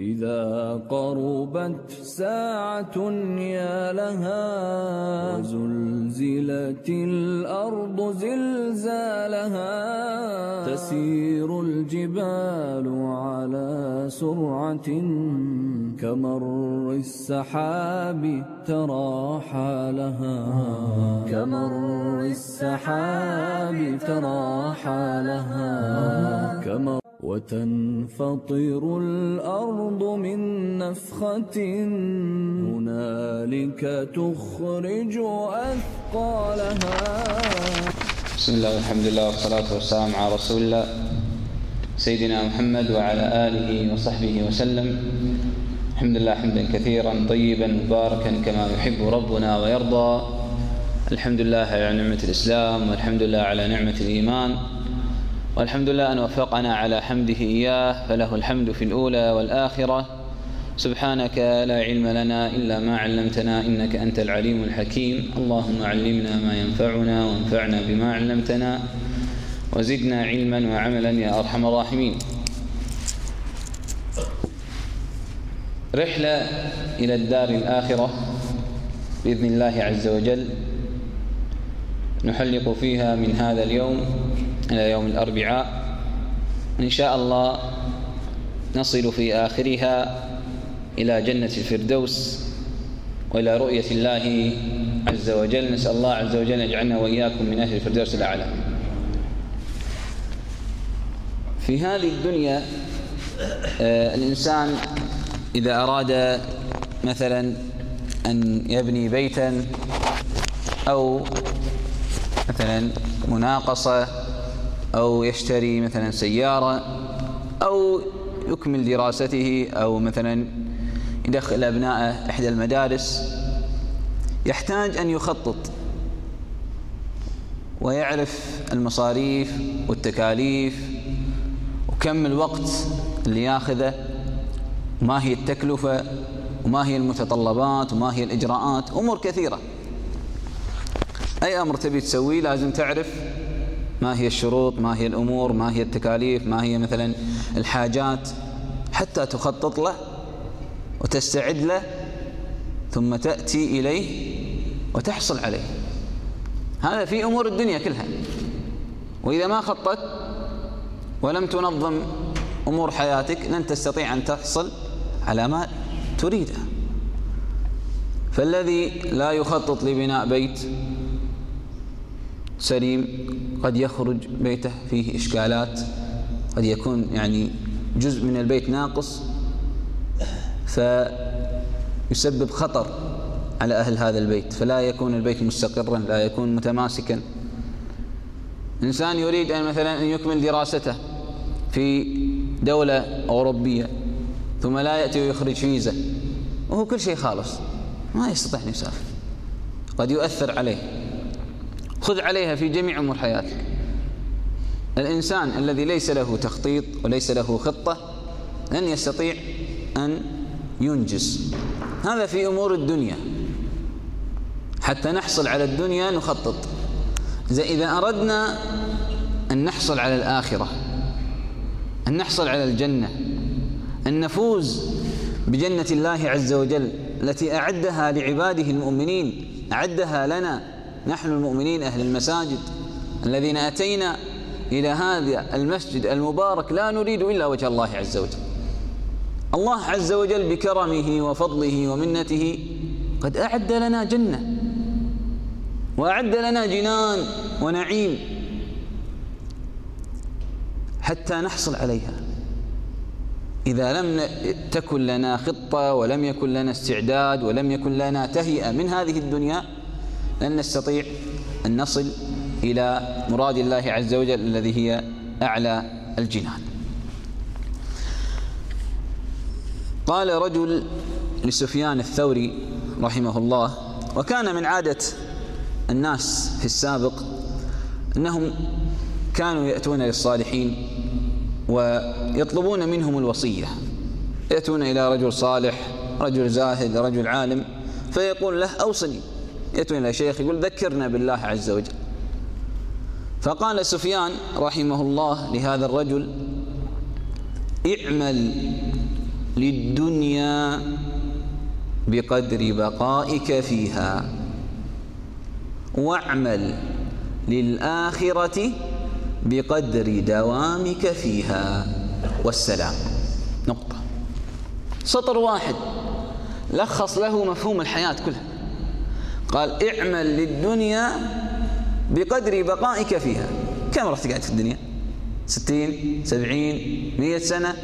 إذا قربت ساعة يا لها وزلزلت الأرض زلزالها تسير الجبال على سرعة كمر السحاب ترى حالها كمر السحاب ترى حالها كمر وتنفطر الأرض من نفخة هنالك تخرج أثقالها. بسم الله والحمد لله والصلاة والسلام على رسول الله. سيدنا محمد وعلى آله وصحبه وسلم. الحمد لله حمدا كثيرا طيبا مباركا كما يحب ربنا ويرضى. الحمد لله على نعمة الإسلام والحمد لله على نعمة الإيمان. والحمد لله أن وفقنا على حمده إياه فله الحمد في الأولى والآخرة. سبحانك لا علم لنا إلا ما علمتنا إنك أنت العليم الحكيم. اللهم علمنا ما ينفعنا وانفعنا بما علمتنا وزدنا علما وعملا يا أرحم الراحمين. رحلة إلى الدار الآخرة بإذن الله عز وجل نحلق فيها من هذا اليوم. إلى يوم الأربعاء. إن شاء الله نصل في آخرها إلى جنة الفردوس وإلى رؤية الله عز وجل. نسأل الله عز وجل يجعلنا وإياكم من أهل الفردوس الأعلى. في هذه الدنيا آه الإنسان إذا أراد مثلا أن يبني بيتا أو مثلا مناقصة أو يشتري مثلا سيارة أو يكمل دراسته أو مثلا يدخل أبناءه إحدى المدارس. يحتاج أن يخطط ويعرف المصاريف والتكاليف وكم الوقت اللي ياخذه وما هي التكلفة وما هي المتطلبات وما هي الإجراءات. أمور كثيرة. أي أمر تبي تسويه لازم تعرف ما هي الشروط ما هي الأمور ما هي التكاليف ما هي مثلا الحاجات حتى تخطط له وتستعد له ثم تأتي إليه وتحصل عليه. هذا في أمور الدنيا كلها. وإذا ما خططت ولم تنظم أمور حياتك لن تستطيع أن تحصل على ما تريده. فالذي لا يخطط لبناء بيت سليم قد يخرج بيته فيه إشكالات قد يكون يعني جزء من البيت ناقص فيسبب خطر على أهل هذا البيت فلا يكون البيت مستقرا لا يكون متماسكا. إنسان يريد أن مثلا أن يكمل دراسته في دولة أوروبية ثم لا يأتي ويخرج فيزا وهو كل شيء خالص ما يستطيع أن يسافر قد يؤثر عليه. خذ عليها في جميع أمور حياتك. الإنسان الذي ليس له تخطيط وليس له خطة لن يستطيع أن ينجز هذا في أمور الدنيا. حتى نحصل على الدنيا نخطط. إذا أردنا أن نحصل على الآخرة أن نحصل على الجنة أن نفوز بجنة الله عز وجل التي أعدها لعباده المؤمنين أعدها لنا نحن المؤمنين أهل المساجد الذين أتينا إلى هذا المسجد المبارك لا نريد إلا وجه الله عز وجل. الله عز وجل بكرمه وفضله ومنته قد أعد لنا جنة وأعد لنا جنان ونعيم حتى نحصل عليها. إذا لم تكن لنا خطة ولم يكن لنا استعداد ولم يكن لنا تهيئة من هذه الدنيا لن نستطيع أن نصل إلى مراد الله عز وجل الذي هي أعلى الجنان. قال رجل لسفيان الثوري رحمه الله وكان من عادة الناس في السابق أنهم كانوا يأتون للصالحين ويطلبون منهم الوصية. يأتون إلى رجل صالح رجل زاهد رجل عالم فيقول له أوصني. يأتون إلى شيخ يقول ذكرنا بالله عز وجل. فقال سفيان رحمه الله لهذا الرجل اعمل للدنيا بقدر بقائك فيها واعمل للآخرة بقدر دوامك فيها. والسلام. نقطة. سطر واحد. لخص له مفهوم الحياة كلها. قال اعمل للدنيا بقدر بقائك فيها. كم راح تقعد في الدنيا؟ ستين سبعين مية سنة.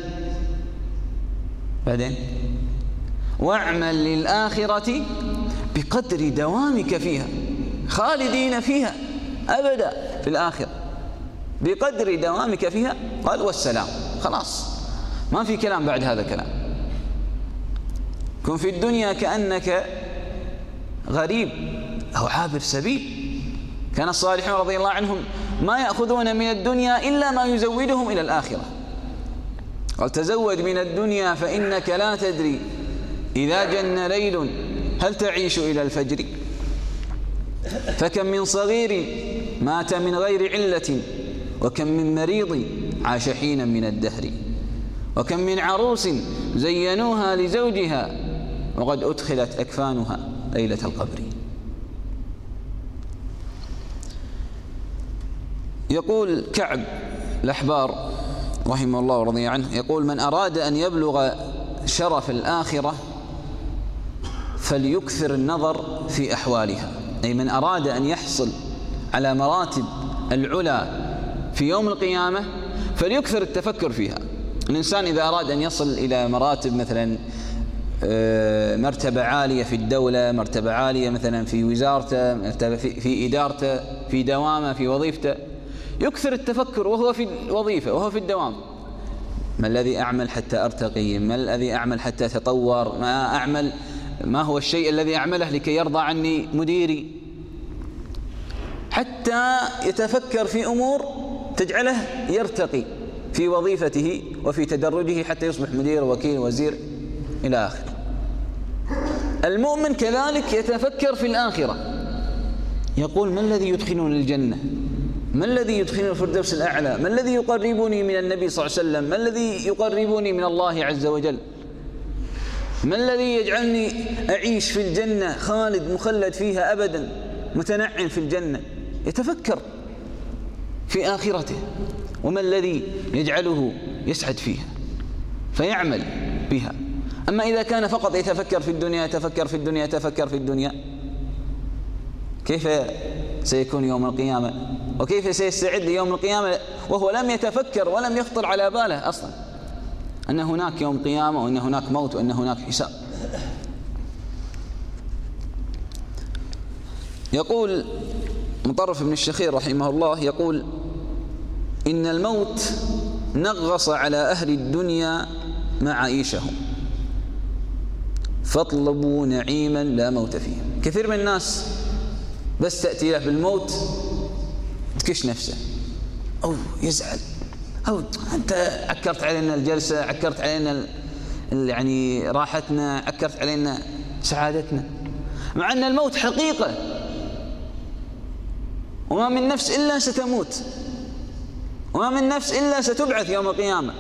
بعدين؟ واعمل للآخرة بقدر دوامك فيها خالدين فيها أبدا في الآخرة. بقدر دوامك فيها قال والسلام. خلاص ما في كلام بعد هذا الكلام. كن في الدنيا كأنك غريب أو عابر سبيل. كان الصالحون رضي الله عنهم ما يأخذون من الدنيا إلا ما يزودهم إلى الآخرة. قال تزود من الدنيا فإنك لا تدري إذا جن ليل هل تعيش إلى الفجر. فكم من صغير مات من غير علة وكم من مريض عاش حينا من الدهر وكم من عروس زينوها لزوجها وقد أدخلت أكفانها. ليلة القبر يقول كعب الأحبار رحمه الله ورضي عنه يقول من أراد أن يبلغ شرف الآخرة فليكثر النظر في أحوالها. أي من أراد أن يحصل على مراتب العلا في يوم القيامة فليكثر التفكر فيها. الإنسان إذا أراد أن يصل إلى مراتب مثلا مرتبة عالية في الدولة مرتبة عالية مثلا في وزارته مرتبة في إدارته في دوامه في وظيفته. يكثر التفكر وهو في الوظيفة وهو في الدوام. ما الذي أعمل حتى أرتقي؟ ما الذي أعمل حتى أتطور؟ ما أعمل؟ ما هو الشيء الذي أعمله لكي يرضى عني مديري؟ حتى يتفكر في أمور تجعله يرتقي في وظيفته وفي تدرجه حتى يصبح مدير وكيل وزير إلى آخره. المؤمن كذلك يتفكر في الآخرة. يقول ما الذي يدخلني الجنة؟ ما الذي يدخلني الفردوس الأعلى؟ ما الذي يقربني من النبي صلى الله عليه وسلم؟ ما الذي يقربني من الله عز وجل؟ ما الذي يجعلني أعيش في الجنة خالد مخلد فيها أبدا متنعم في الجنة؟ يتفكر في آخرته. وما الذي يجعله يسعد فيها؟ فيعمل بها. أما إذا كان فقط يتفكر في الدنيا يتفكر في الدنيا يتفكر في الدنيا كيف سيكون يوم القيامة؟ وكيف سيستعد ليوم القيامة؟ وهو لم يتفكر ولم يخطر على باله أصلا أن هناك يوم قيامة وأن هناك موت وأن هناك حساب. يقول مطرف بن الشخير رحمه الله يقول إن الموت نغص على أهل الدنيا معايشهم فاطلبوا نعيما لا موت فيه. كثير من الناس بس تأتي له بالموت تكش نفسه. أو يزعل. أو أنت عكرت علينا الجلسة عكرت علينا يعني راحتنا عكرت علينا سعادتنا. مع أن الموت حقيقة. وما من نفس إلا ستموت. وما من نفس إلا ستبعث يوم القيامة.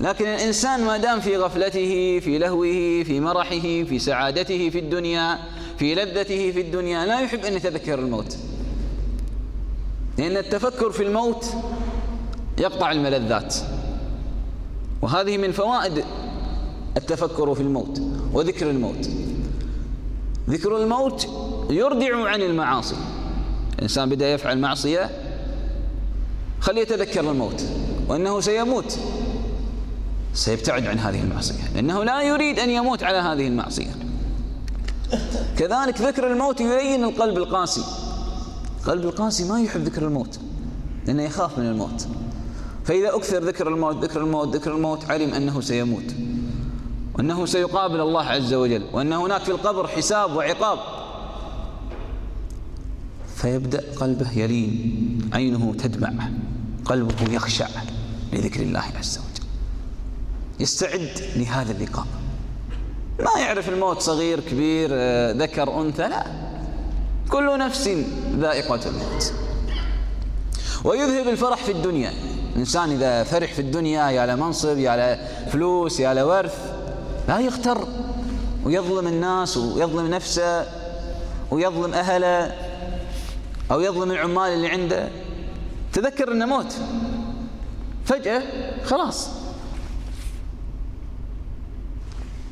لكن الإنسان ما دام في غفلته في لهوه في مرحه في سعادته في الدنيا في لذته في الدنيا لا يحب أن يتذكر الموت. لأن التفكر في الموت يقطع الملذات. وهذه من فوائد التفكر في الموت وذكر الموت. ذكر الموت يردع عن المعاصي. الإنسان بدأ يفعل معصية خليه يتذكر الموت وأنه سيموت. سيبتعد عن هذه المعصية لأنه لا يريد أن يموت على هذه المعصية. كذلك ذكر الموت يلين القلب القاسي. القلب القاسي ما يحب ذكر الموت لأنه يخاف من الموت. فإذا أكثر ذكر الموت ذكر الموت ذكر الموت علم أنه سيموت. وأنه سيقابل الله عز وجل. وأن هناك في القبر حساب وعقاب. فيبدأ قلبه يلين عينه تدمع قلبه يخشع لذكر الله عز وجل. يستعد لهذا اللقاء. ما يعرف الموت صغير كبير آه، ذكر أنثى لا. كل نفس ذائقة الموت. ويذهب الفرح في الدنيا. الإنسان إذا فرح في الدنيا يا له منصب يا له فلوس يا له ورث لا يغتر ويظلم الناس ويظلم نفسه ويظلم أهله أو يظلم العمال اللي عنده. تذكر أنه موت. فجأة خلاص.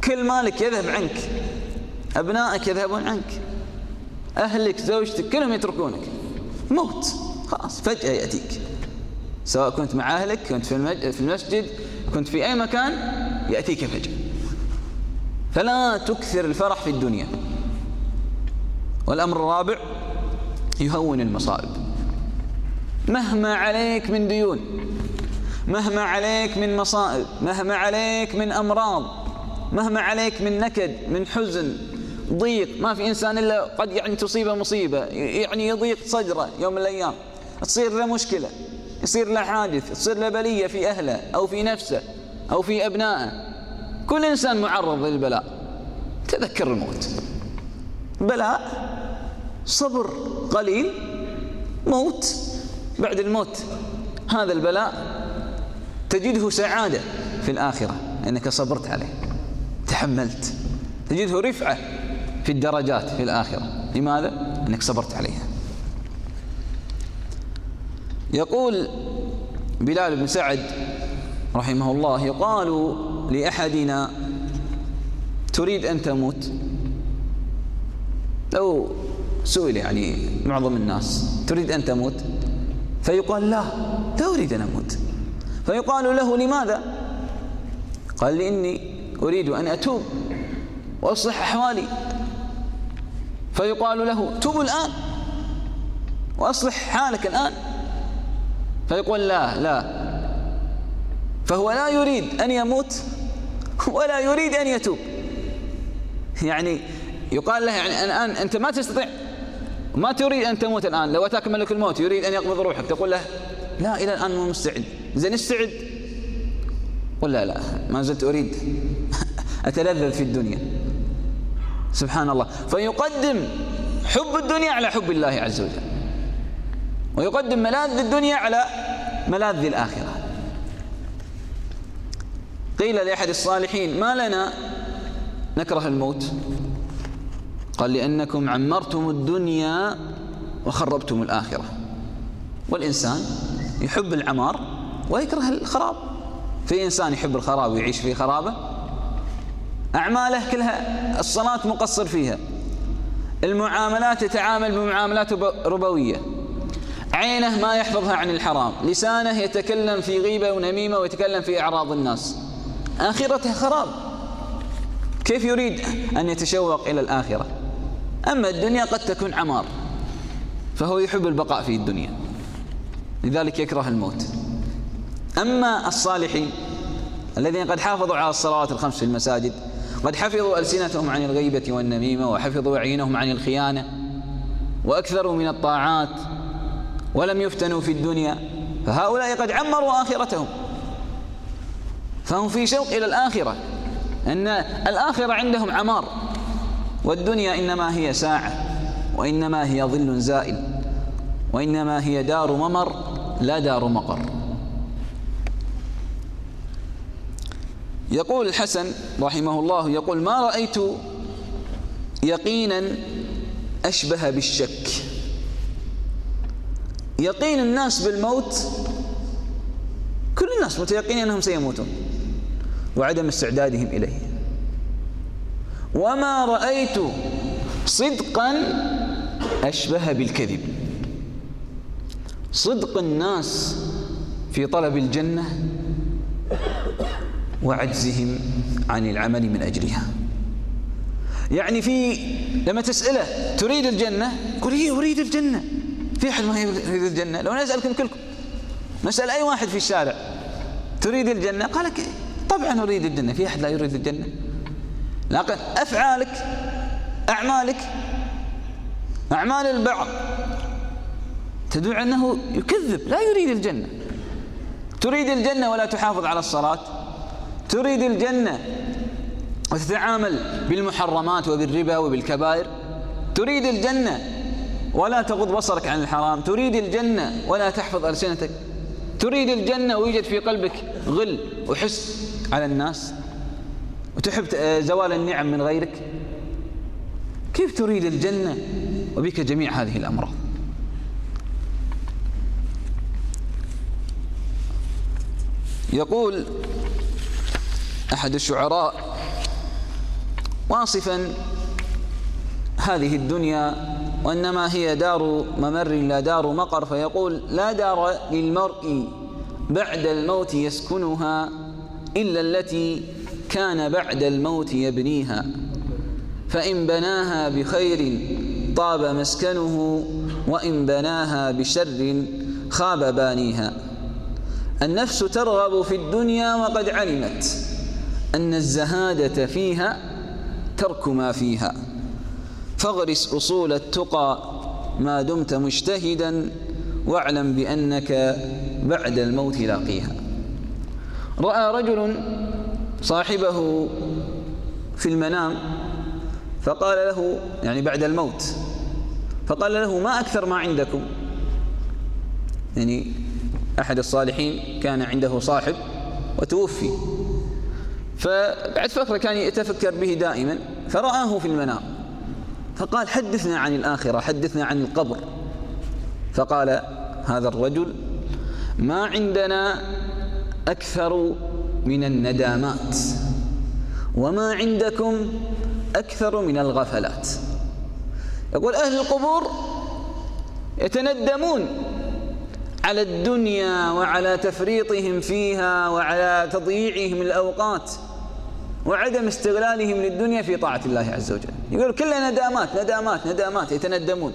كل مالك يذهب عنك. أبنائك يذهبون عنك. أهلك زوجتك كلهم يتركونك. موت. خلاص فجأة يأتيك. سواء كنت مع أهلك كنت في المسجد كنت في أي مكان يأتيك فجأة. فلا تكثر الفرح في الدنيا. والأمر الرابع يهون المصائب. مهما عليك من ديون مهما عليك من مصائب مهما عليك من أمراض مهما عليك من نكد من حزن ضيق ما في إنسان إلا قد يعني تصيبه مصيبة يعني يضيق صدره يوم من الأيام. تصير له مشكلة يصير له حادث تصير له بلية في أهله أو في نفسه أو في أبنائه. كل إنسان معرض للبلاء. تذكر الموت. بلاء صبر قليل موت. بعد الموت هذا البلاء تجده سعادة في الآخرة أنك صبرت عليه. تحملت. تجده رفعة في الدرجات في الآخرة. لماذا؟ أنك صبرت عليها. يقول بلال بن سعد رحمه الله يقال لأحدنا تريد أن تموت؟ لو سئل يعني معظم الناس تريد أن تموت؟ فيقال لا لا أريد أن أموت. فيقال له لماذا؟ قال لإني أريد أن أتوب وأصلح أحوالي. فيقال له توب الآن وأصلح حالك الآن. فيقول لا لا. فهو لا يريد أن يموت ولا يريد أن يتوب. يعني يقال له يعني الآن أنت ما تستطيع ما تريد أن تموت الآن. لو أتاك ملك الموت يريد أن يقبض روحك. تقول له لا إلى الآن مو مستعد. زين استعد قل لا لا ما زلت أريد أتلذذ في الدنيا. سبحان الله فيقدم حب الدنيا على حب الله عز وجل. ويقدم ملاذ الدنيا على ملاذ الآخرة. قيل لأحد الصالحين ما لنا نكره الموت؟ قال لأنكم عمرتم الدنيا وخربتم الآخرة. والإنسان يحب العمار ويكره الخراب. في إنسان يحب الخراب ويعيش في خرابة أعماله كلها الصلاة مقصر فيها. المعاملات يتعامل بمعاملات ربوية. عينه ما يحفظها عن الحرام. لسانه يتكلم في غيبة ونميمة ويتكلم في أعراض الناس. آخرته خراب. كيف يريد أن يتشوق إلى الآخرة؟ أما الدنيا قد تكون عمار فهو يحب البقاء في الدنيا. لذلك يكره الموت. أما الصالحين الذين قد حافظوا على الصلوات الخمس في المساجد قد حفظوا ألسنتهم عن الغيبة والنميمة وحفظوا أعينهم عن الخيانة وأكثروا من الطاعات ولم يفتنوا في الدنيا فهؤلاء قد عمروا آخرتهم. فهم في شوق إلى الآخرة أن الآخرة عندهم عمار والدنيا إنما هي ساعة وإنما هي ظل زائل وإنما هي دار ممر لا دار مقر. يقول الحسن رحمه الله يقول ما رأيت يقينا أشبه بالشك. يقين الناس بالموت كل الناس متيقنين أنهم سيموتون وعدم استعدادهم إليه. وما رأيت صدقا أشبه بالكذب. صدق الناس في طلب الجنة وعجزهم عن العمل من أجلها. يعني في لما تسأله تريد الجنة؟ يقول إيه أريد الجنة. في أحد ما يريد الجنة؟ لو أنا أسألكم كلكم نسأل أي واحد في الشارع تريد الجنة؟ قال لك طبعا أريد الجنة. في أحد لا يريد الجنة؟ لكن أفعالك أعمالك أعمال البعض تدل أنه يكذب لا يريد الجنة. تريد الجنة ولا تحافظ على الصلاة؟ تريد الجنة وتتعامل بالمحرمات وبالربا وبالكبائر. تريد الجنة ولا تغض بصرك عن الحرام. تريد الجنة ولا تحفظ ألسنتك. تريد الجنة ويوجد في قلبك غل وحس على الناس. وتحب زوال النعم من غيرك. كيف تريد الجنة وبك جميع هذه الأمراض؟ يقول أحد الشعراء. واصفا هذه الدنيا وإنما هي دار ممر لا دار مقر. فيقول لا دار للمرء بعد الموت يسكنها إلا التي كان بعد الموت يبنيها. فإن بناها بخير طاب مسكنه وإن بناها بشر خاب بانيها. النفس ترغب في الدنيا وقد علمت. أن الزهادة فيها ترك ما فيها. فاغرس أصول التقى ما دمت مجتهدا واعلم بأنك بعد الموت لاقيها. رأى رجل صاحبه في المنام فقال له يعني بعد الموت فقال له ما أكثر ما عندكم؟ يعني أحد الصالحين كان عنده صاحب وتوفي. فبعد فترة كان يتفكر به دائما فرآه في المنام فقال حدثنا عن الآخرة حدثنا عن القبر. فقال هذا الرجل ما عندنا أكثر من الندامات وما عندكم أكثر من الغفلات. يقول أهل القبور يتندمون على الدنيا وعلى تفريطهم فيها وعلى تضييعهم الأوقات. وعدم استغلالهم للدنيا في طاعة الله عز وجل. يقول كلها ندامات ندامات ندامات يتندمون.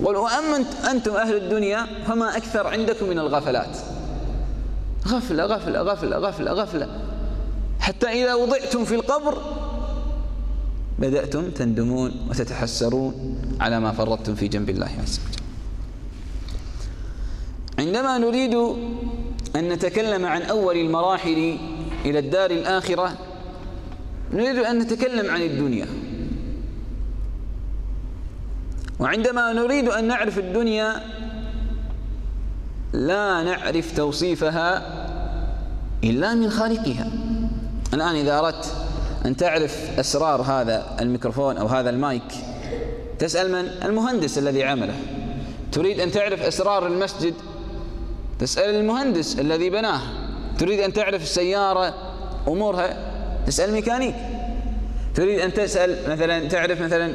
وأما أنتم أهل الدنيا فما أكثر عندكم من الغفلات. غفلة غفلة غفلة غفلة غفلة. حتى إذا وضعتم في القبر بدأتم تندمون وتتحسرون على ما فرطتم في جنب الله عز وجل. عندما نريد أن نتكلم عن أول المراحل إلى الدار الآخرة نريد أن نتكلم عن الدنيا. وعندما نريد أن نعرف الدنيا لا نعرف توصيفها إلا من خالقها. الآن إذا أردت أن تعرف أسرار هذا الميكروفون أو هذا المايك تسأل من؟ المهندس الذي عمله. تريد أن تعرف أسرار المسجد؟ تسأل المهندس الذي بناه. تريد أن تعرف السيارة أمورها؟ تسأل ميكانيك. تريد أن تسأل مثلا تعرف مثلا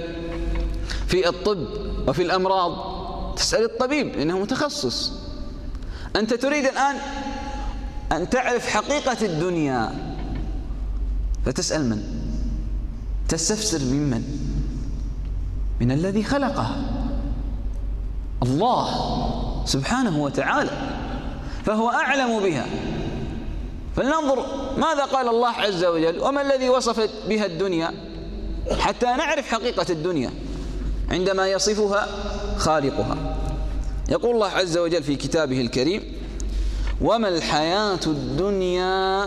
في الطب وفي الأمراض؟ تسأل الطبيب لأنه متخصص. أنت تريد الآن أن تعرف حقيقة الدنيا. فتسأل من؟ تستفسر ممن من؟ الذي خلقها الله سبحانه وتعالى. فهو أعلم بها. فلننظر ماذا قال الله عز وجل وما الذي وصفت بها الدنيا حتى نعرف حقيقة الدنيا عندما يصفها خالقها. يقول الله عز وجل في كتابه الكريم وما الحياة الدنيا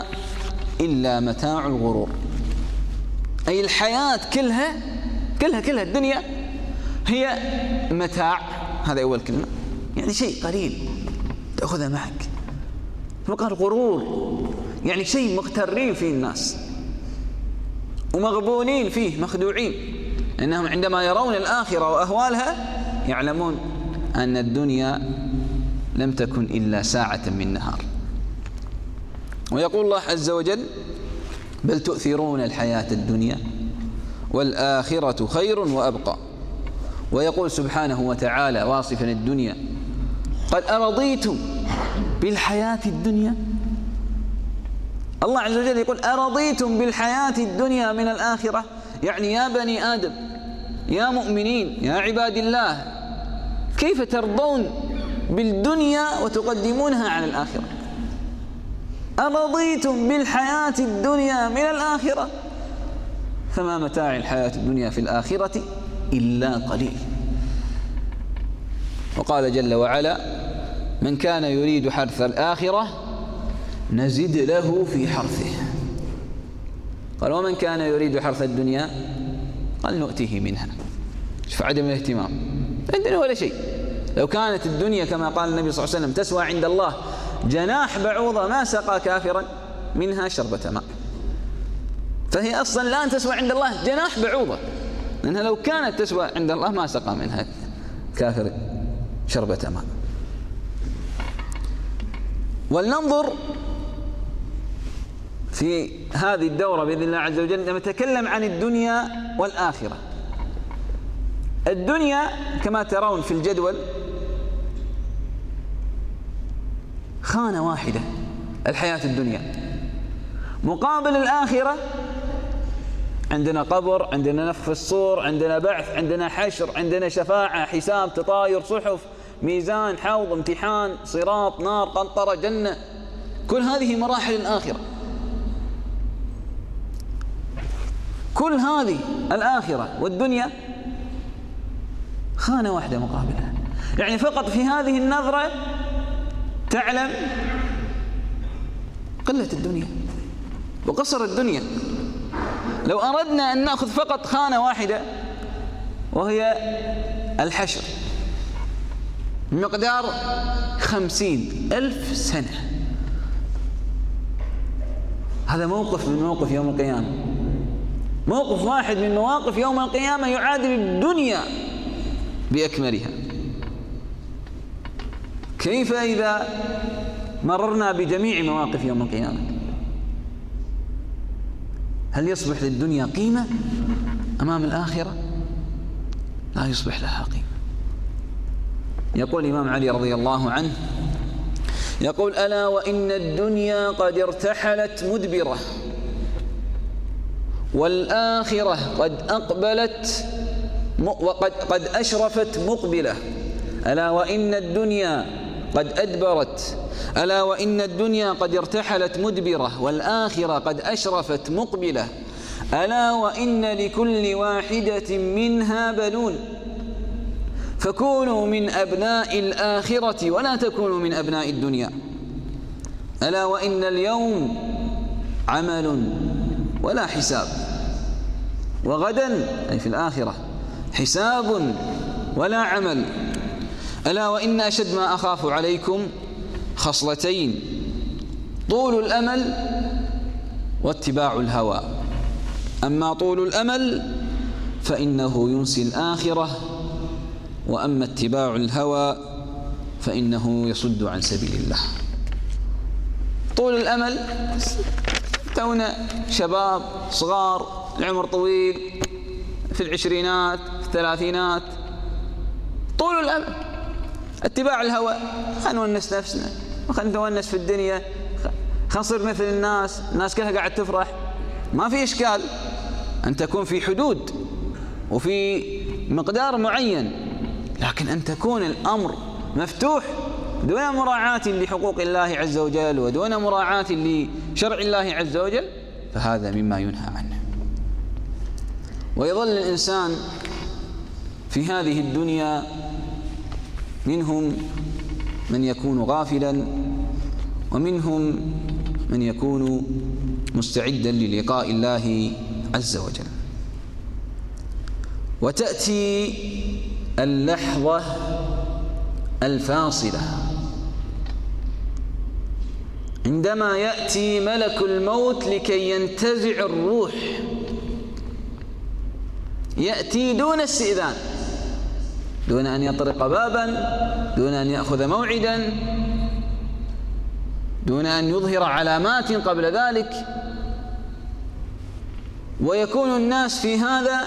إلا متاع الغرور. أي الحياة كلها كلها كلها الدنيا هي متاع. هذا أول كلمة. يعني شيء قليل تأخذه معك. فقال غرور. يعني شيء مغترين فيه الناس. ومغبونين فيه مخدوعين. انهم عندما يرون الآخرة وأهوالها يعلمون أن الدنيا لم تكن إلا ساعة من نهار. ويقول الله عز وجل بل تؤثرون الحياة الدنيا والآخرة خير وأبقى. ويقول سبحانه وتعالى واصفا الدنيا قد أرضيتم بالحياة الدنيا. الله عز وجل يقول أرضيتم بالحياة الدنيا من الآخرة؟ يعني يا بني آدم يا مؤمنين يا عباد الله كيف ترضون بالدنيا وتقدمونها على الآخرة؟ أرضيتم بالحياة الدنيا من الآخرة؟ فما متاع الحياة الدنيا في الآخرة إلا قليل. وقال جل وعلا من كان يريد حرث الآخرة نزد له في حرثه. قال ومن كان يريد حرث الدنيا؟ قال نؤتيه منها. شوف عدم الاهتمام. عندنا ولا شيء. لو كانت الدنيا كما قال النبي صلى الله عليه وسلم تسوى عند الله جناح بعوضة ما سقى كافرا منها شربة ماء. فهي أصلا لا تسوى عند الله جناح بعوضة. لأنها لو كانت تسوى عند الله ما سقى منها كافر شربة ماء. ولننظر في هذه الدورة بإذن الله عز وجل نتكلم عن الدنيا والآخرة. الدنيا كما ترون في الجدول خانة واحدة الحياة الدنيا. مقابل الآخرة عندنا قبر عندنا نفخ في الصور عندنا بعث عندنا حشر عندنا شفاعة حساب تطاير صحف. ميزان حوض امتحان صراط نار قنطرة جنة. كل هذه مراحل الآخرة. كل هذه الآخرة والدنيا خانة واحدة مقابلها. يعني فقط في هذه النظرة تعلم قلة الدنيا وقصر الدنيا. لو أردنا أن نأخذ فقط خانة واحدة وهي الحشر. مقدار خمسين ألف سنة. هذا موقف من موقف يوم القيامة. موقف واحد من مواقف يوم القيامة يعادل الدنيا بأكملها. كيف إذا مررنا بجميع مواقف يوم القيامة؟ هل يصبح للدنيا قيمة أمام الآخرة؟ لا يصبح لها قيمة. يقول الإمام علي رضي الله عنه يقول ألا وإن الدنيا قد ارتحلت مدبرة والآخرة قد أقبلت وقد قد أشرفت مقبلة. ألا وإن الدنيا قد أدبرت ألا وإن الدنيا قد ارتحلت مدبرة والآخرة قد أشرفت مقبلة. ألا وإن لكل واحدة منها بنون. فكونوا من أبناء الآخرة ولا تكونوا من أبناء الدنيا. ألا وإن اليوم عمل ولا حساب. وغدا أي في الآخرة حساب ولا عمل. ألا وإن أشد ما أخاف عليكم خصلتين طول الأمل واتباع الهوى. أما طول الأمل فإنه ينسي الآخرة. وأما اتباع الهوى فإنه يصد عن سبيل الله. طول الأمل تونا شباب صغار العمر طويل في العشرينات في الثلاثينات. طول الأمل اتباع الهوى. خلينا نونس نفسنا خلينا نتونس في الدنيا. خلينا نصير مثل الناس الناس كلها قاعد تفرح. ما في إشكال. أن تكون في حدود وفي مقدار معين. لكن أن تكون الأمر مفتوح دون مراعاة لحقوق الله عز وجل ودون مراعاة لشرع الله عز وجل فهذا مما ينهى عنه. ويظل الإنسان في هذه الدنيا منهم من يكون غافلا ومنهم من يكون مستعدا للقاء الله عز وجل. وتأتي اللحظة الفاصلة. عندما يأتي ملك الموت لكي ينتزع الروح يأتي دون استئذان دون أن يطرق بابا دون أن يأخذ موعدا دون أن يظهر علامات قبل ذلك. ويكون الناس في هذا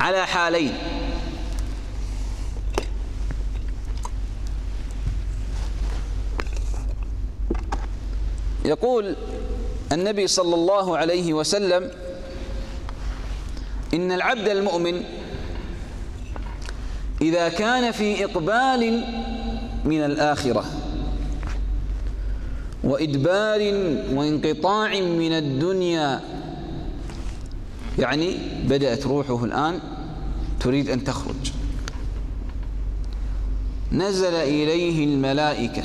على حالين. يقول النبي صلى الله عليه وسلم إن العبد المؤمن إذا كان في إقبال من الآخرة وإدبار وانقطاع من الدنيا يعني بدأت روحه الآن تريد أن تخرج. نزل إليه الملائكة.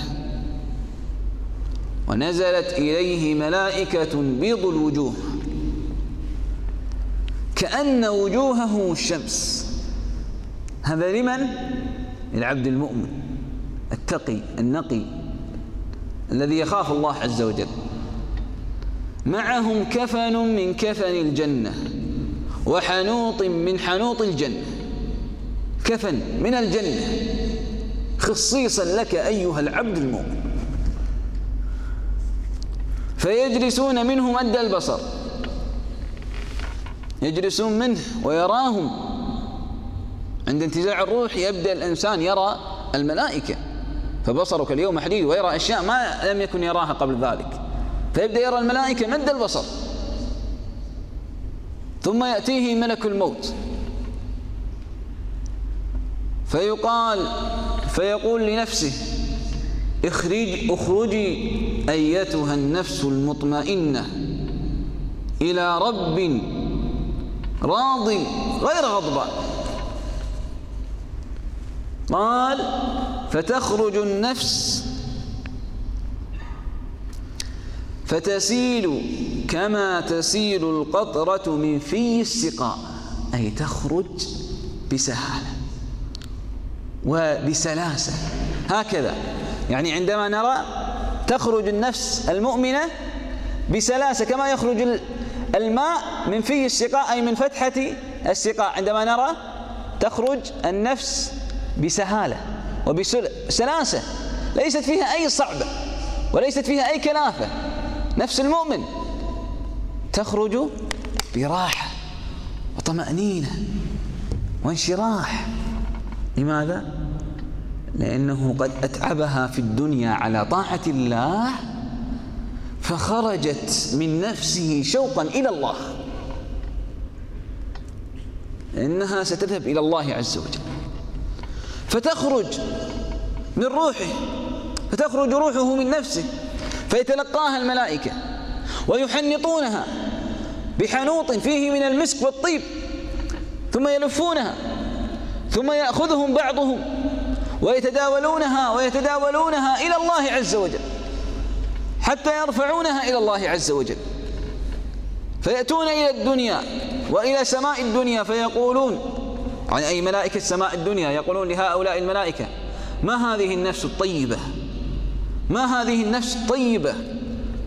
ونزلت إليه ملائكة بيض الوجوه. كأن وجوههم الشمس. هذا لمن؟ العبد المؤمن التقي النقي الذي يخاف الله عز وجل. معهم كفن من كفن الجنة وحنوط من حنوط الجنة. كفن من الجنة خصيصا لك أيها العبد المؤمن. فيجلسون منه مد البصر. يجلسون منه ويراهم. عند انتزاع الروح يبدأ الإنسان يرى الملائكة. فبصرك اليوم حديد ويرى أشياء ما لم يكن يراها قبل ذلك. فيبدأ يرى الملائكة مد البصر. ثم يأتيه ملك الموت. فيقال فيقول لنفسه اخرج اخرجي أيتها النفس المطمئنة. إلى رب راض غير غضبان. قال فتخرج النفس فتسيل كما تسيل القطرة من في السقاء. أي تخرج بسهالة وبسلاسة. هكذا. يعني عندما نرى تخرج النفس المؤمنة بسلاسة كما يخرج الماء من في السقاء أي من فتحة السقاء. عندما نرى تخرج النفس بسهالة وبسلاسة ليست فيها أي صعبة وليست فيها أي كلافة نفس المؤمن تخرج براحة وطمأنينة وانشراح. لماذا؟ لأنه قد أتعبها في الدنيا على طاعة الله فخرجت من نفسه شوقا إلى الله. إنها ستذهب إلى الله عز وجل. فتخرج من روحه فتخرج روحه من نفسه فيتلقاها الملائكة ويحنطونها بحنوط فيه من المسك والطيب ثم يلفونها ثم يأخذهم بعضهم. ويتداولونها ويتداولونها إلى الله عز وجل. حتى يرفعونها إلى الله عز وجل. فيأتون إلى الدنيا وإلى سماء الدنيا فيقولون عن أي ملائكة سماء الدنيا يقولون لهؤلاء الملائكة ما هذه النفس الطيبة؟ ما هذه النفس الطيبة؟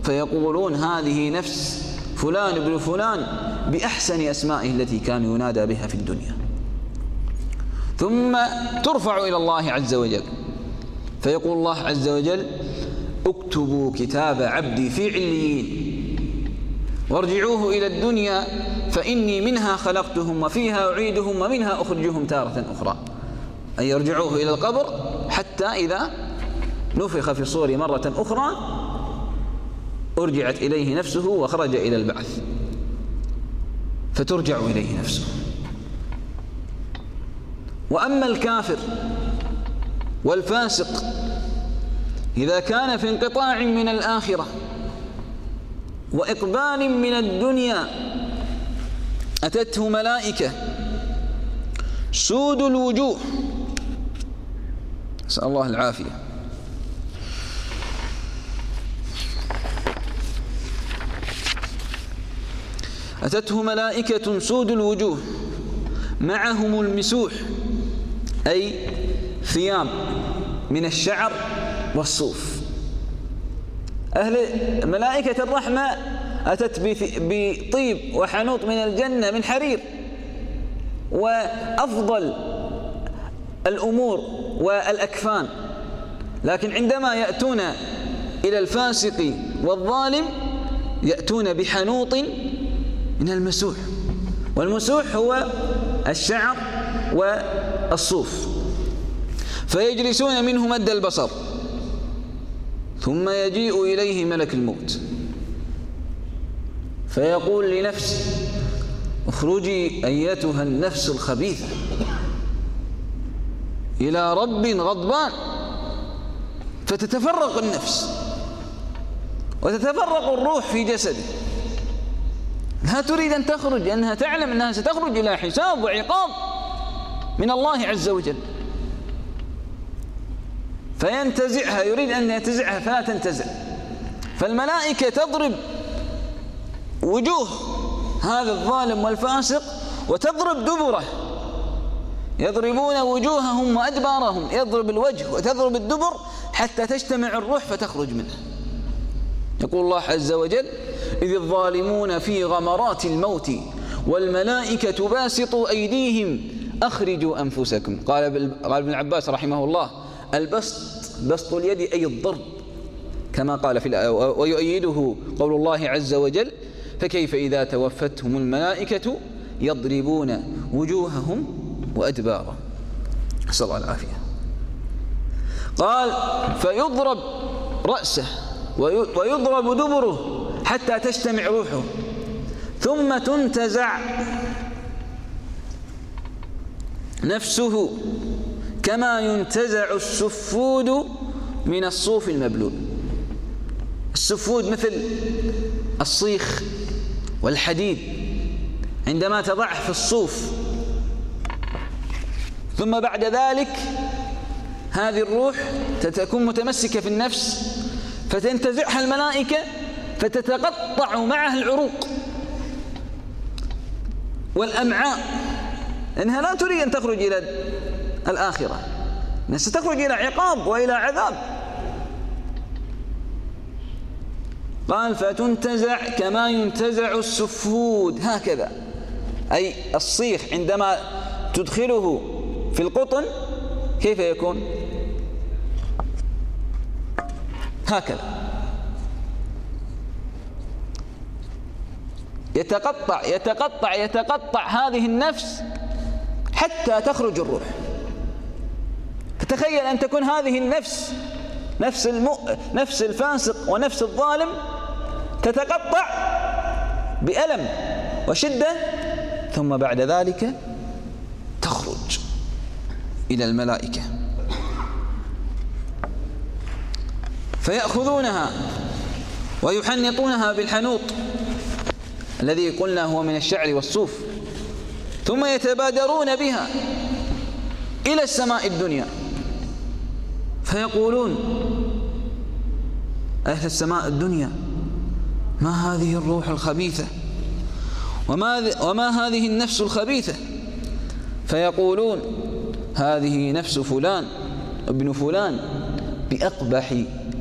فيقولون هذه نفس فلان ابن فلان بأحسن أسمائه التي كان ينادى بها في الدنيا. ثم ترفع إلى الله عز وجل. فيقول الله عز وجل اكتبوا كتاب عبدي في عليين. وارجعوه إلى الدنيا فإني منها خلقتهم وفيها أعيدهم ومنها أخرجهم تارة أخرى. أي يرجعوه إلى القبر حتى إذا نفخ في الصور مرة أخرى أرجعت إليه نفسه وخرج إلى البعث. فترجع إليه نفسه. وأما الكافر والفاسق إذا كان في انقطاع من الآخرة وإقبال من الدنيا أتته ملائكة سود الوجوه. نسأل الله العافية. أتته ملائكة سود الوجوه معهم المسوح. أي ثياب من الشعر والصوف. أهل ملائكة الرحمة أتت بطيب وحنوط من الجنة من حرير. وأفضل الأمور والأكفان. لكن عندما يأتون إلى الفاسق والظالم يأتون بحنوط من المسوح. والمسوح هو الشعر والصوف فيجلسون منه مد البصر. ثم يجيء إليه ملك الموت. فيقول لنفسه اخرجي أيتها النفس الخبيثة. إلى رب غضبان. فتتفرق النفس. وتتفرق الروح في جسده. لا تريد أن تخرج لأنها تعلم أنها ستخرج إلى حساب وعقاب. من الله عز وجل. فينتزعها يريد أن ينتزعها فلا تنتزع. فالملائكة تضرب وجوه هذا الظالم والفاسق وتضرب دبره. يضربون وجوههم وأدبارهم يضرب الوجه وتضرب الدبر حتى تجتمع الروح فتخرج منه. يقول الله عز وجل إذ الظالمون في غمرات الموت والملائكة باسطوا أيديهم أخرجوا أنفسكم. قال قال ابن عباس رحمه الله البسط بسط اليد أي الضرب كما قال في ويؤيده قول الله عز وجل فكيف إذا توفتهم الملائكة يضربون وجوههم وأدبارهم نسأل الله العافية. قال فيضرب رأسه ويضرب دبره حتى تجتمع روحه ثم تنتزع نفسه كما ينتزع السفود من الصوف المبلول. السفود مثل الصيخ والحديد عندما تضعه في الصوف. ثم بعد ذلك هذه الروح تكون متمسكة في النفس فتنتزعها الملائكة فتتقطع معها العروق والأمعاء. لأنها لا تريد أن تخرج إلى الآخرة. ستخرج إلى عقاب وإلى عذاب. قال فتنتزع كما ينتزع السفود. هكذا. أي الصيخ عندما تدخله في القطن كيف يكون؟ هكذا. يتقطع يتقطع يتقطع هذه النفس حتى تخرج الروح. فتخيل أن تكون هذه النفس نفس الم... نفس الفاسق ونفس الظالم تتقطع بألم وشدة ثم بعد ذلك تخرج إلى الملائكة. فيأخذونها ويحنطونها بالحنوط الذي قلنا هو من الشعر والصوف. ثم يتبادرون بها إلى السماء الدنيا. فيقولون أهل السماء الدنيا ما هذه الروح الخبيثة؟ وما, وما هذه النفس الخبيثة؟ فيقولون هذه نفس فلان ابن فلان بأقبح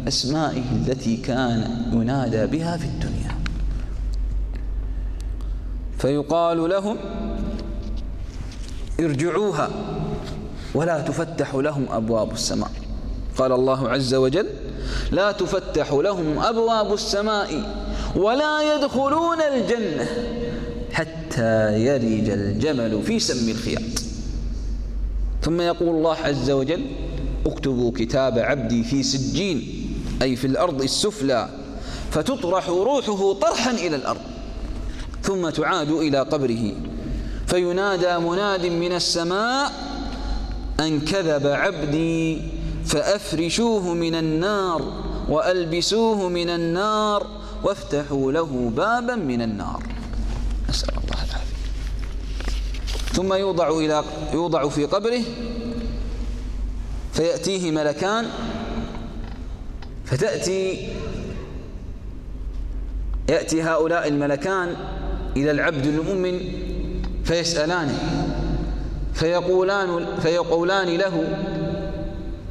أسمائه التي كان ينادى بها في الدنيا. فيقال لهم ارجعوها ولا تفتح لهم أبواب السماء. قال الله عز وجل لا تفتح لهم أبواب السماء ولا يدخلون الجنة حتى يرج الجمل في سم الخياط. ثم يقول الله عز وجل اكتبوا كتاب عبدي في سجين أي في الأرض السفلى فتطرح روحه طرحا إلى الأرض ثم تعاد إلى قبره. فينادى مناد من السماء أن كذب عبدي فأفرشوه من النار وألبسوه من النار وافتحوا له بابا من النار. نسأل الله العافية. ثم يوضع إلى يوضع في قبره فيأتيه ملكان فتأتي يأتي هؤلاء الملكان إلى العبد المؤمن فيسألانه فيقولان فيقولان له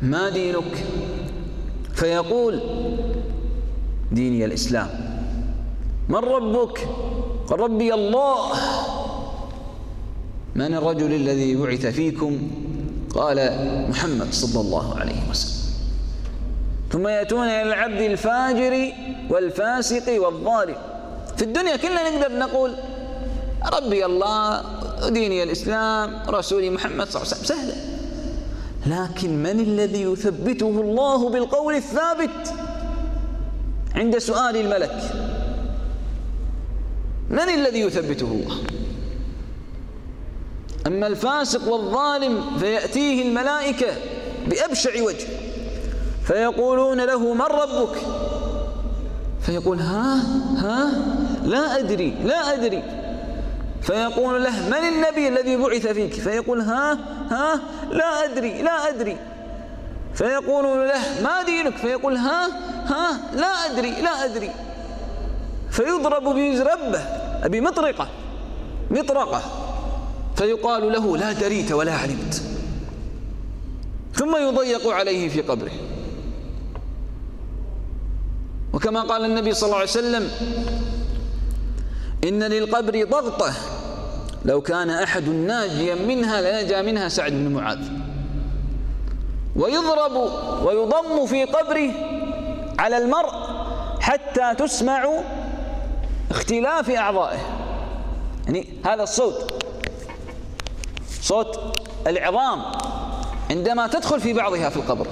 ما دينك؟ فيقول ديني الإسلام. من ربك؟ قال ربي الله. من الرجل الذي بعث فيكم؟ قال محمد صلى الله عليه وسلم. ثم يأتون إلى العبد الفاجر والفاسق والظالم. في الدنيا كلنا نقدر نقول ربي الله ديني الإسلام رسولي محمد صلى الله عليه وسلم. سهلة. لكن من الذي يثبته الله بالقول الثابت؟ عند سؤال الملك. من الذي يثبته الله؟ أما الفاسق والظالم فيأتيه الملائكة بأبشع وجه. فيقولون له من ربك؟ فيقول ها ها لا أدري لا أدري. فيقول له من النبي الذي بعث فيك؟ فيقول ها ها لا أدري لا أدري. فيقولون له ما دينك؟ فيقول ها ها لا أدري لا أدري. فيضرب بمزربة بمطرقة مطرقة. فيقال له لا دريت ولا علمت. ثم يضيق عليه في قبره. وكما قال النبي صلى الله عليه وسلم إن للقبر ضغطة لو كان أحد ناجيا منها لنجا منها سعد بن معاذ. ويضرب ويضم في قبره على المرء حتى تسمع اختلاف أعضائه. يعني هذا الصوت صوت العظام عندما تدخل في بعضها في القبر.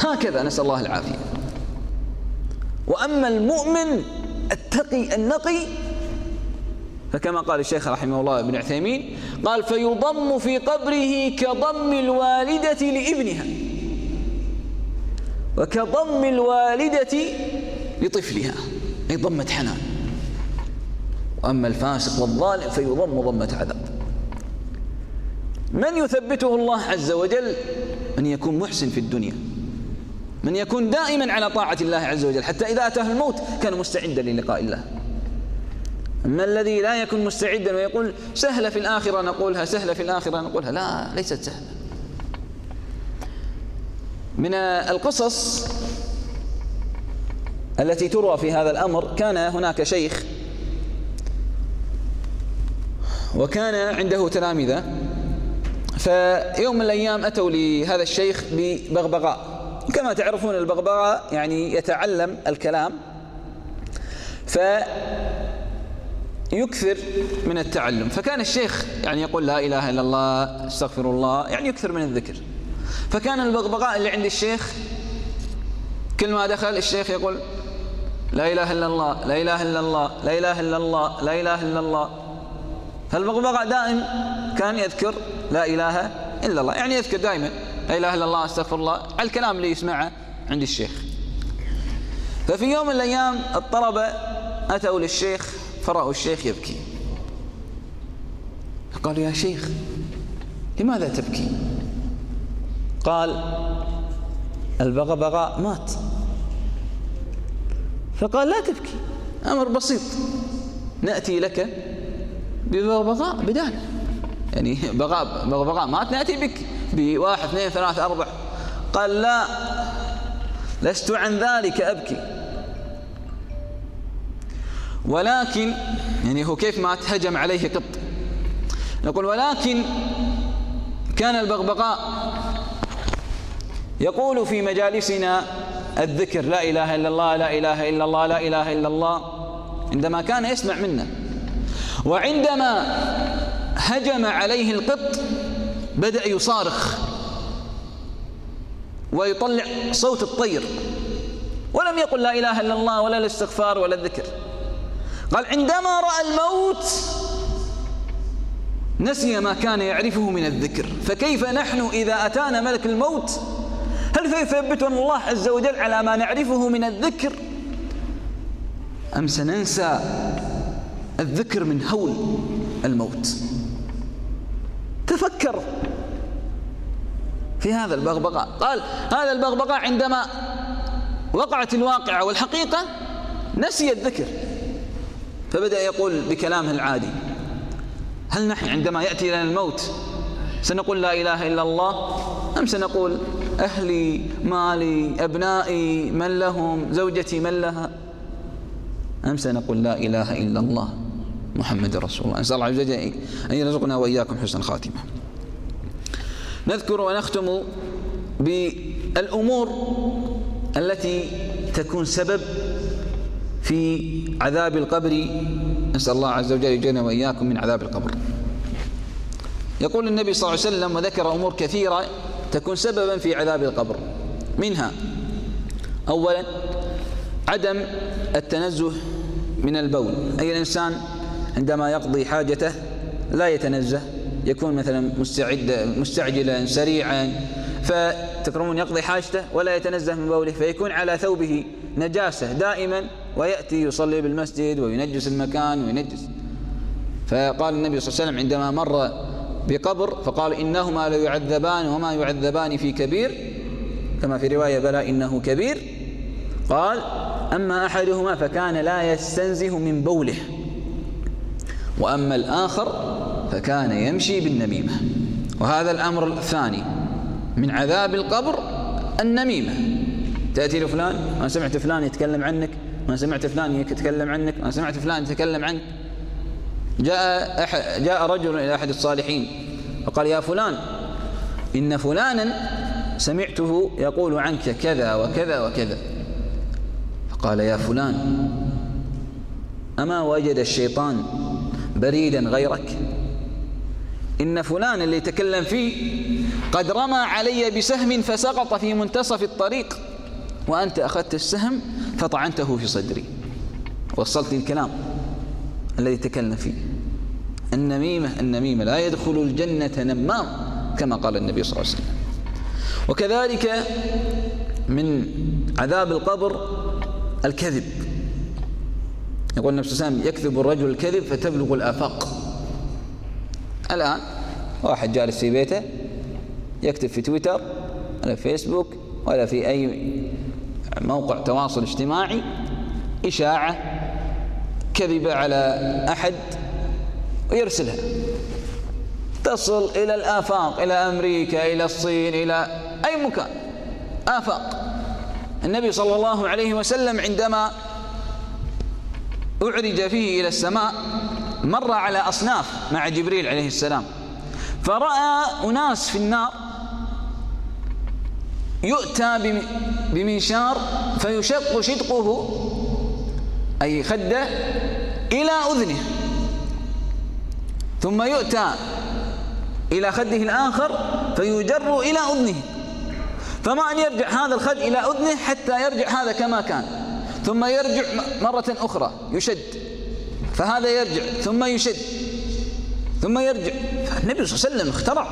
هكذا نسأل الله العافية. وأما المؤمن التقي النقي فكما قال الشيخ رحمه الله ابن عثيمين قال فيضم في قبره كضم الوالدة لابنها وكضم الوالدة لطفلها. أي ضمة حنان. وأما الفاسق والظالم فيضم ضمة عذاب. من يثبته الله عز وجل؟ من يكون محسن في الدنيا. من يكون دائما على طاعة الله عز وجل. حتى إذا أتاه الموت كان مستعدا للقاء الله. أما الذي لا يكون مستعدا ويقول سهلة في الآخرة نقولها سهلة في الآخرة نقولها لا ليست سهلة. من القصص التي تروى في هذا الأمر كان هناك شيخ وكان عنده تلامذة فيوم من الأيام أتوا لهذا الشيخ ببغبغاء. كما تعرفون البغبغاء يعني يتعلم الكلام فيكثر من التعلم. فكان الشيخ يعني يقول لا إله إلا الله استغفر الله يعني يكثر من الذكر. فكان البغبغاء اللي عند الشيخ كل ما دخل الشيخ يقول لا إله إلا الله لا إله إلا الله لا إله إلا الله لا إله إلا الله. فالبغبغاء دائم كان يذكر لا إله إلا الله يعني يذكر دائما لا إله إلا الله استغفر الله على الكلام اللي يسمعه عند الشيخ. ففي يوم من الأيام الطلبة أتوا للشيخ فرأوا الشيخ يبكي. قالوا يا شيخ لماذا تبكي؟ قال البغبغاء مات. فقال لا تبكي أمر بسيط. نأتي لك ببغبغاء بدال. يعني بغاء بغبغاء مات نأتي بك بواحد اثنين ثلاثة أربع. قال لا لست عن ذلك أبكي. ولكن يعني هو كيف مات هجم عليه قط. نقول ولكن كان البغبغاء يقول في مجالسنا الذكر لا إله إلا الله لا إله إلا الله لا إله إلا الله عندما كان يسمع منا. وعندما هجم عليه القط بدأ يصارخ ويطلع صوت الطير. ولم يقل لا إله إلا الله ولا الاستغفار ولا الذكر. قال عندما رأى الموت نسي ما كان يعرفه من الذكر فكيف نحن إذا أتانا ملك الموت؟ هل سيثبتنا الله عز وجل على ما نعرفه من الذكر؟ أم سننسى الذكر من هول الموت؟ تفكر في هذا البغبغاء. قال هذا البغبغاء عندما وقعت الواقعة والحقيقة نسي الذكر. فبدأ يقول بكلامه العادي هل نحن عندما يأتي لنا الموت سنقول لا إله إلا الله؟ أم سنقول أهلي مالي أبنائي من لهم زوجتي من لها؟ أم سنقول لا إله إلا الله؟ محمد رسول الله. نسأل الله عز وجل أن يرزقنا وإياكم حسن الخاتمة. نذكر ونختم بالأمور التي تكون سبب في عذاب القبر. نسأل الله عز وجل يجينا وإياكم من عذاب القبر. يقول النبي صلى الله عليه وسلم وذكر أمور كثيرة تكون سببا في عذاب القبر. منها أولا عدم التنزه من البول. أي الإنسان عندما يقضي حاجته لا يتنزه يكون مثلا مستعد مستعجلا سريعا فتكرمون يقضي حاجته ولا يتنزه من بوله فيكون على ثوبه نجاسة دائما ويأتي يصلي بالمسجد وينجس المكان وينجس. فقال النبي صلى الله عليه وسلم عندما مر بقبر فقال إنهما ليعذبان وما يعذبان في كبير. كما في رواية بلى إنه كبير. قال أما أحدهما فكان لا يستنزه من بوله. وأما الآخر فكان يمشي بالنميمة. وهذا الأمر الثاني من عذاب القبر النميمة. تأتي لفلان ما سمعت فلان يتكلم عنك. ما سمعت فلان يتكلم عنك ما سمعت فلان يتكلم عنك. جاء جاء رجل إلى أحد الصالحين فقال يا فلان إن فلانا سمعته يقول عنك كذا وكذا وكذا. فقال يا فلان أما وجد الشيطان بريدا غيرك؟ إن فلان اللي يتكلم فيه قد رمى علي بسهم فسقط في منتصف الطريق وأنت أخذت السهم فطعنته في صدري. وصلت الكلام الذي تكلم فيه. النميمة النميمة لا يدخل الجنة نمام كما قال النبي صلى الله عليه وسلم. وكذلك من عذاب القبر الكذب. يقول النبي صلى الله عليه وسلم يكذب الرجل الكذب فتبلغ الآفاق. الآن واحد جالس في بيته يكتب في تويتر ولا في فيسبوك ولا في أي موقع تواصل اجتماعي إشاعة كذبة على أحد ويرسلها. تصل إلى الآفاق إلى أمريكا إلى الصين إلى أي مكان. آفاق. النبي صلى الله عليه وسلم عندما أعرج فيه إلى السماء مر على أصناف مع جبريل عليه السلام. فرأى أناس في النار يؤتى بمنشار فيشق شدقه أي خده إلى أذنه. ثم يؤتى إلى خده الآخر فيجر إلى أذنه. فما أن يرجع هذا الخد إلى أذنه حتى يرجع هذا كما كان. ثم يرجع مرة أخرى يشد. فهذا يرجع ثم يشد. ثم يرجع. فالنبي صلى الله عليه وسلم اخترع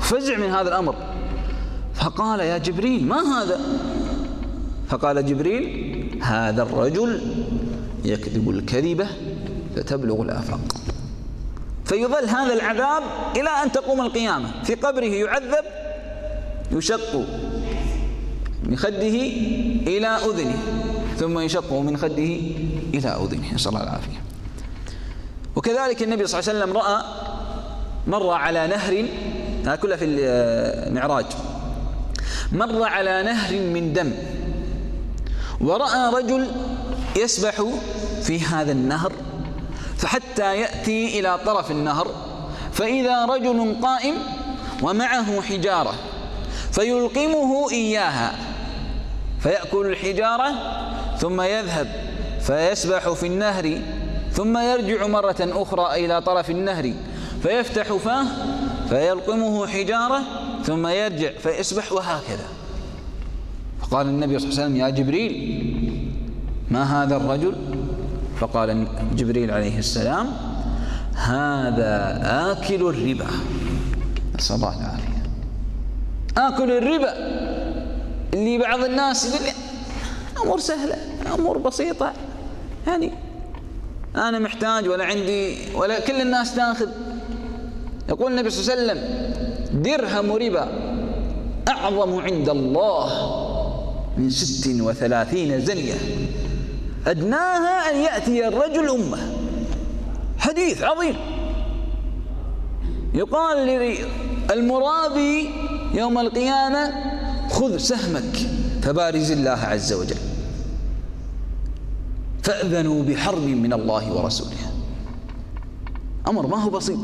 فزع من هذا الأمر. فقال يا جبريل ما هذا؟ فقال جبريل هذا الرجل يكذب الكذبة فتبلغ الآفاق. فيظل هذا العذاب إلى أن تقوم القيامة. في قبره يعذب يشق من خده إلى أذنه ثم يشق من خده إلى أذنه. نسأل الله العافية. وكذلك النبي صلى الله عليه وسلم رأى مر على نهر هذا كله في المعراج مر على نهر من دم. ورأى رجل يسبح في هذا النهر فحتى يأتي إلى طرف النهر فإذا رجل قائم ومعه حجارة فيلقمه إياها. فيأكل الحجارة ثم يذهب فيسبح في النهر ثم يرجع مرة أخرى إلى طرف النهر فيفتح فاه فيلقمه حجارة ثم يرجع فيسبح وهكذا. فقال النبي صلى الله عليه وسلم يا جبريل ما هذا الرجل؟ فقال جبريل عليه السلام هذا آكل الربا. نسأل الله العافية آكل الربا. اللي بعض الناس يقول أمور سهلة أمور بسيطة. يعني أنا محتاج ولا عندي ولا كل الناس تأخذ. يقول النبي صلى الله عليه وسلم درهم ربا أعظم عند الله من ست وثلاثين زنية. أدناها أن يأتي الرجل أمه. حديث عظيم. يقال للمرابي يوم القيامة خذ سهمك فبارز الله عز وجل. فأذنوا بحرب من الله ورسوله. أمر ما هو بسيط.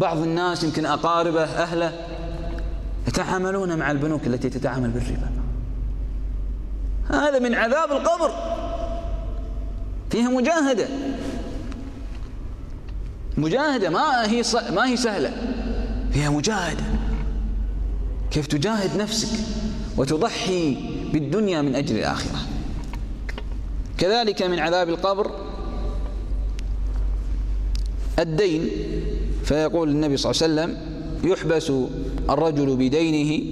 بعض الناس يمكن أقاربه أهله يتعاملون مع البنوك التي تتعامل بالربا. هذا من عذاب القبر. فيها مجاهدة. مجاهدة ما هي ما هي سهلة. فيها مجاهدة. كيف تجاهد نفسك وتضحي بالدنيا من أجل الآخرة. كذلك من عذاب القبر الدين. فيقول النبي صلى الله عليه وسلم يحبس الرجل بدينه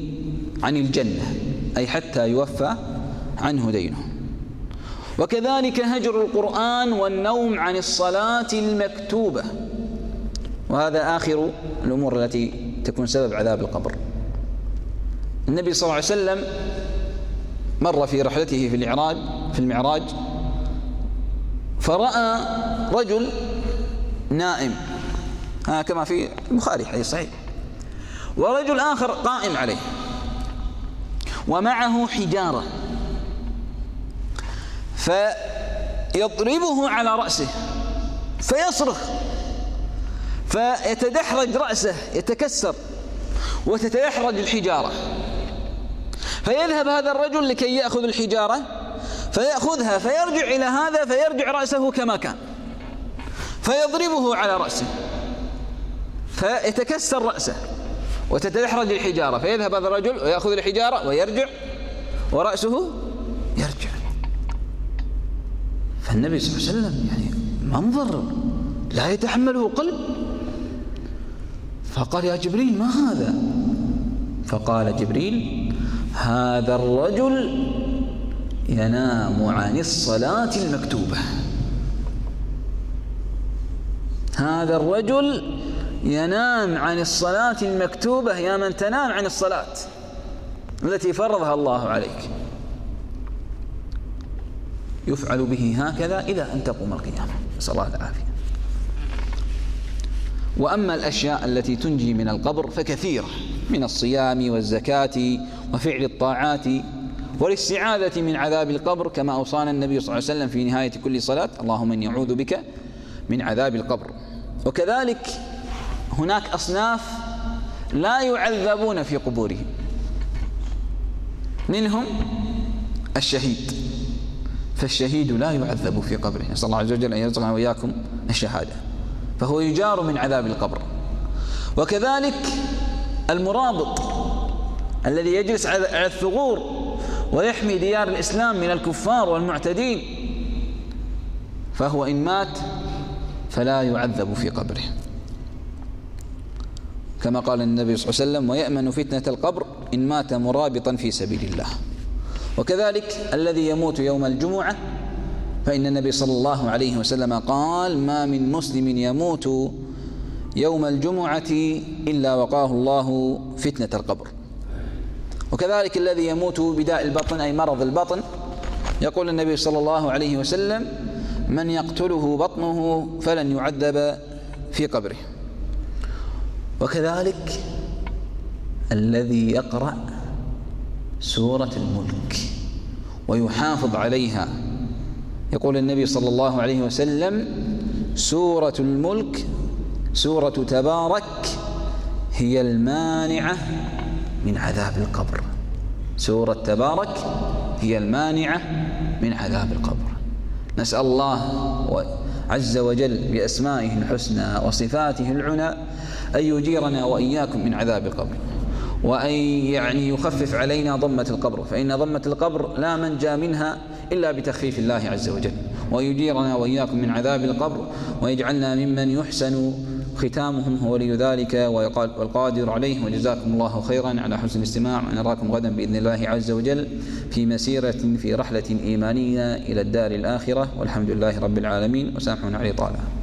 عن الجنة أي حتى يوفى عنه دينه. وكذلك هجر القرآن والنوم عن الصلاة المكتوبة. وهذا آخر الأمور التي تكون سبب عذاب القبر. النبي صلى الله عليه وسلم مر في رحلته في الإعراج في المعراج فرأى رجل نائم. ها كما في البخاري حديث صحيح. ورجل آخر قائم عليه. ومعه حجارة. فيضربه على رأسه. فيصرخ. فيتدحرج رأسه يتكسر. وتتدحرج الحجارة. فيذهب هذا الرجل لكي يأخذ الحجارة. فيأخذها فيرجع إلى هذا فيرجع رأسه كما كان. فيضربه على رأسه. فيتكسر رأسه وتتدحرج الحجارة فيذهب هذا الرجل ويأخذ الحجارة ويرجع ورأسه يرجع. فالنبي صلى الله عليه وسلم يعني منظر لا يتحمله قلب. فقال يا جبريل ما هذا؟ فقال جبريل هذا الرجل ينام عن الصلاة المكتوبة. هذا الرجل ينام عن الصلاة المكتوبة يا من تنام عن الصلاة التي فرضها الله عليك. يفعل به هكذا إلى أن تقوم القيامة. الله العافية. وأما الأشياء التي تنجي من القبر فكثيرة من الصيام والزكاة وفعل الطاعات والاستعاذة من عذاب القبر كما أوصانا النبي صلى الله عليه وسلم في نهاية كل صلاة اللهم إني أعوذ بك من عذاب القبر. وكذلك هناك أصناف لا يعذبون في قبورهم. منهم الشهيد. فالشهيد لا يعذب في قبره. نسأل الله عز وجل أن يرزقنا وإياكم الشهادة. فهو يجار من عذاب القبر. وكذلك المرابط الذي يجلس على الثغور ويحمي ديار الإسلام من الكفار والمعتدين فهو إن مات فلا يعذب في قبره. كما قال النبي صلى الله عليه وسلم ويأمن فتنة القبر إن مات مرابطا في سبيل الله. وكذلك الذي يموت يوم الجمعة فإن النبي صلى الله عليه وسلم قال ما من مسلم يموت يوم الجمعة إلا وقاه الله فتنة القبر. وكذلك الذي يموت بداء البطن أي مرض البطن يقول النبي صلى الله عليه وسلم من يقتله بطنه فلن يعذب في قبره. وكذلك الذي يقرأ سورة الملك ويحافظ عليها. يقول النبي صلى الله عليه وسلم سورة الملك سورة تبارك هي المانعة من عذاب القبر. سورة تبارك هي المانعة من عذاب القبر. نسأل الله عز وجل بأسمائه الحسنى وصفاته العنى أن يجيرنا وإياكم من عذاب القبر. وأن يعني يخفف علينا ضمة القبر. فإن ضمة القبر لا منجى منها إلا بتخفيف الله عز وجل. ويجيرنا وإياكم من عذاب القبر. ويجعلنا ممن يحسن ختامهم هو ولي ذلك والقادر عليه وجزاكم الله خيرا على حسن الاستماع. ونراكم غدا بإذن الله عز وجل في مسيرة في رحلة إيمانية إلى الدار الآخرة. والحمد لله رب العالمين وسامحنا على طالب.